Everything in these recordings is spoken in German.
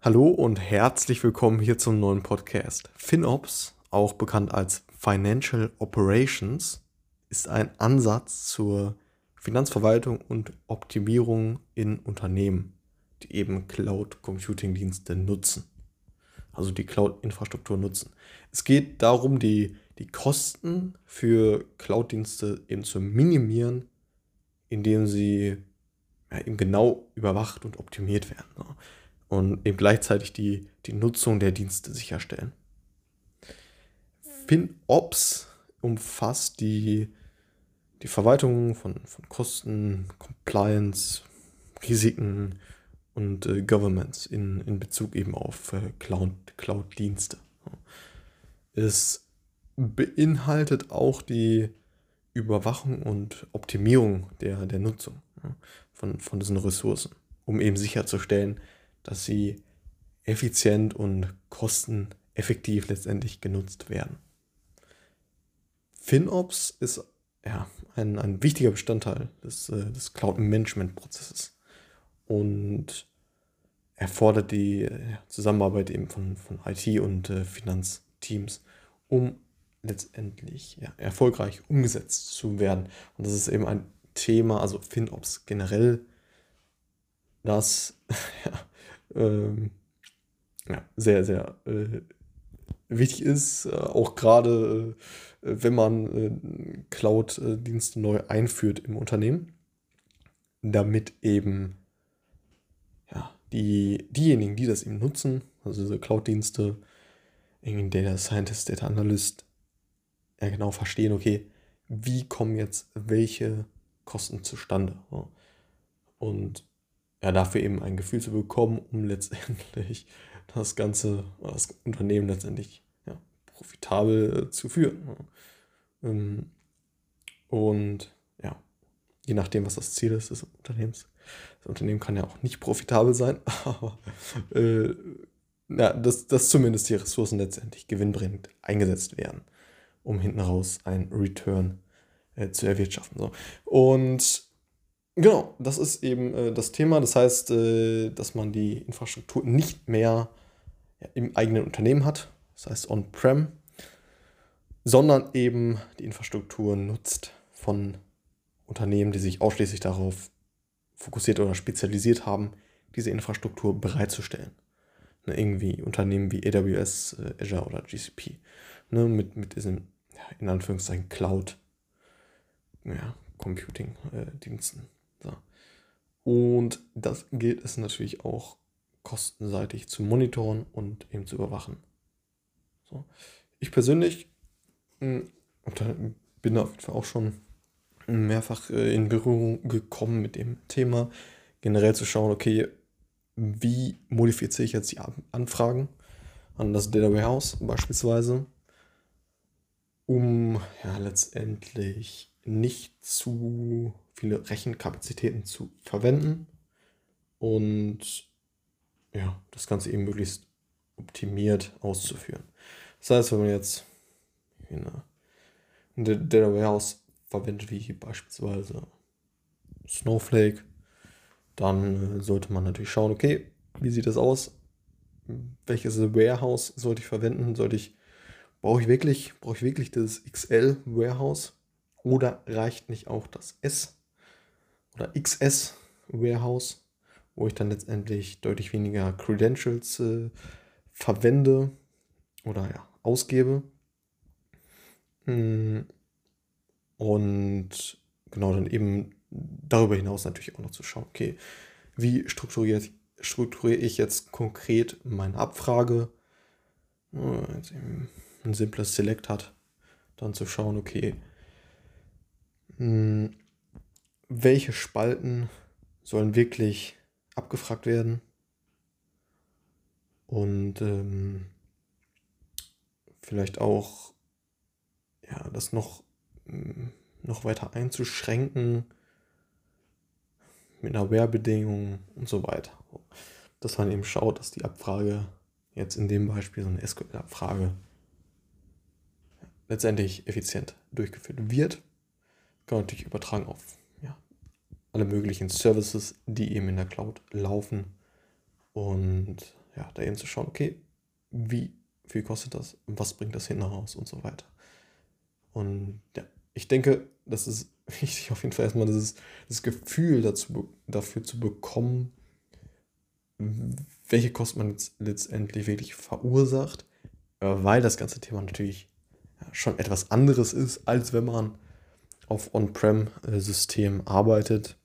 Hallo und herzlich willkommen hier zum neuen Podcast. FinOps, auch bekannt als Financial Operations, ist ein Ansatz zur Finanzverwaltung und Optimierung in Unternehmen, die eben Cloud Computing Dienste nutzen. Also die Cloud-Infrastruktur nutzen. Es geht darum, die, die Kosten für Cloud-Dienste eben zu minimieren, indem sie ja, eben genau überwacht und optimiert werden und eben gleichzeitig die, die Nutzung der Dienste sicherstellen. FinOps umfasst die, die Verwaltung von, von Kosten, Compliance, Risiken und äh, Governments in, in Bezug eben auf äh, Cloud-Dienste. Cloud es beinhaltet auch die Überwachung und Optimierung der, der Nutzung von, von diesen Ressourcen, um eben sicherzustellen, dass sie effizient und kosteneffektiv letztendlich genutzt werden. FinOps ist ja, ein, ein wichtiger Bestandteil des, äh, des Cloud-Management-Prozesses und erfordert die Zusammenarbeit eben von, von IT- und äh, Finanzteams, um letztendlich ja, erfolgreich umgesetzt zu werden. Und das ist eben ein Thema, also FinOps generell, das ja, ähm, ja, sehr, sehr äh, wichtig ist, äh, auch gerade äh, wenn man äh, Cloud-Dienste neu einführt im Unternehmen, damit eben ja, die, diejenigen, die das eben nutzen, also diese Cloud-Dienste, irgendwie Data Scientist, Data Analyst, ja genau verstehen, okay, wie kommen jetzt welche Kosten zustande. Und ja, dafür eben ein Gefühl zu bekommen, um letztendlich das ganze, das Unternehmen letztendlich ja, profitabel äh, zu führen. Ähm, und ja, je nachdem, was das Ziel ist des Unternehmens. Das Unternehmen kann ja auch nicht profitabel sein, aber äh, ja, dass, dass zumindest die Ressourcen letztendlich gewinnbringend eingesetzt werden, um hinten raus einen Return äh, zu erwirtschaften. So. Und Genau, das ist eben äh, das Thema. Das heißt, äh, dass man die Infrastruktur nicht mehr ja, im eigenen Unternehmen hat, das heißt on-prem, sondern eben die Infrastruktur nutzt von Unternehmen, die sich ausschließlich darauf fokussiert oder spezialisiert haben, diese Infrastruktur bereitzustellen. Ne, irgendwie Unternehmen wie AWS, äh, Azure oder GCP. Ne, mit, mit diesen, ja, in Anführungszeichen, Cloud ja, Computing-Diensten. So. Und das gilt es natürlich auch kostenseitig zu monitoren und eben zu überwachen. So. Ich persönlich mh, hm, bin auf jeden Fall auch schon mehrfach äh, in Berührung gekommen mit dem Thema, generell zu schauen, okay, wie modifiziere ich jetzt die Anfragen an das Data Warehouse beispielsweise, um ja letztendlich nicht zu viele Rechenkapazitäten zu verwenden und ja, das Ganze eben möglichst optimiert auszuführen. Das heißt, wenn man jetzt eine, ein Data Warehouse verwendet, wie beispielsweise Snowflake, dann äh, sollte man natürlich schauen, okay, wie sieht das aus? Welches Warehouse sollte ich verwenden? Sollte ich, brauche ich wirklich, brauche ich wirklich das XL Warehouse? Oder reicht nicht auch das S oder XS Warehouse, wo ich dann letztendlich deutlich weniger Credentials äh, verwende oder ja, ausgebe. Mm, und genau dann eben darüber hinaus natürlich auch noch zu schauen, okay, wie strukturiert, strukturiere ich jetzt konkret meine Abfrage? Jetzt eben ein simples Select hat, dann zu schauen, okay, mh, mm, welche Spalten sollen wirklich abgefragt werden und ähm, vielleicht auch ja, das noch, mm, noch weiter einzuschränken mit einer Wehrbedingung und so weiter. Dass man eben schaut, dass die Abfrage jetzt in dem Beispiel so eine SQL-Abfrage letztendlich effizient durchgeführt wird. Kann man natürlich übertragen auf alle möglichen Services, die eben in der Cloud laufen. Und ja, da eben zu schauen, okay, wie viel kostet das was bringt das hinten raus und so weiter. Und ja, ich denke, das ist wichtig auf jeden Fall erstmal dieses, das Gefühl dazu, dafür zu bekommen, welche Kosten man jetzt letztendlich wirklich verursacht, äh, weil das ganze Thema natürlich schon etwas anderes ist, als wenn man auf On-Prem-Systemen arbeitet.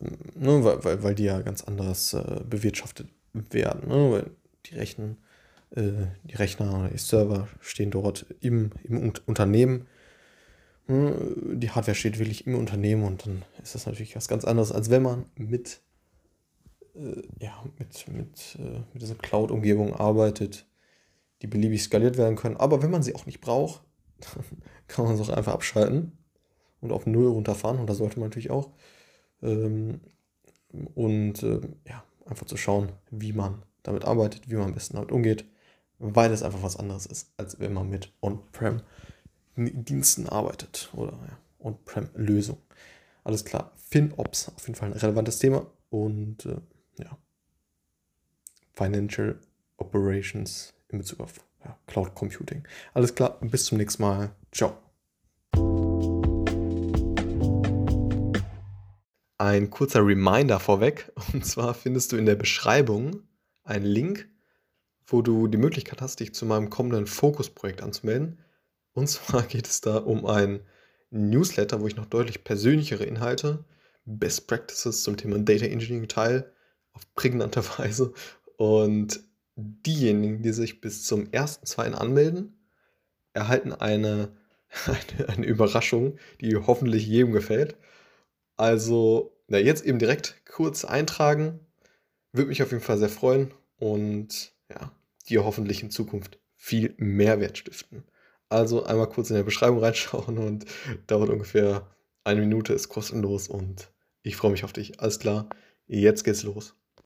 Ne, weil, weil, weil die ja ganz anders äh, bewirtschaftet werden. Ne? Weil die, Rechen, äh, die Rechner oder die Server stehen dort im, im Unternehmen. Ne? Die Hardware steht wirklich im Unternehmen und dann ist das natürlich was ganz anderes, als wenn man mit, äh, ja, mit, mit, äh, mit dieser Cloud-Umgebung arbeitet, die beliebig skaliert werden können. Aber wenn man sie auch nicht braucht, kann man es auch einfach abschalten und auf Null runterfahren. Und da sollte man natürlich auch. Ähm, und äh, ja, einfach zu schauen, wie man damit arbeitet, wie man am besten damit umgeht, weil es einfach was anderes ist, als wenn man mit On-Prem-Diensten arbeitet oder ja, On-Prem-Lösungen. Alles klar, FinOps, auf jeden Fall ein relevantes Thema und äh, ja, Financial Operations in Bezug auf ja, Cloud Computing. Alles klar, bis zum nächsten Mal. Ciao. Ein kurzer Reminder vorweg. Und zwar findest du in der Beschreibung einen Link, wo du die Möglichkeit hast, dich zu meinem kommenden Fokusprojekt anzumelden. Und zwar geht es da um ein Newsletter, wo ich noch deutlich persönlichere Inhalte, Best Practices zum Thema Data Engineering teile, auf prägnante Weise. Und diejenigen, die sich bis zum 1.2. anmelden, erhalten eine, eine, eine, Überraschung, die hoffentlich jedem gefällt. Also, ja, jetzt eben direkt kurz eintragen. Würde mich auf jeden Fall sehr freuen und ja, dir hoffentlich in Zukunft viel Mehrwert stiften. Also einmal kurz in der Beschreibung reinschauen und dauert ungefähr eine Minute, ist kostenlos und ich freue mich auf dich. Alles klar, jetzt geht's los.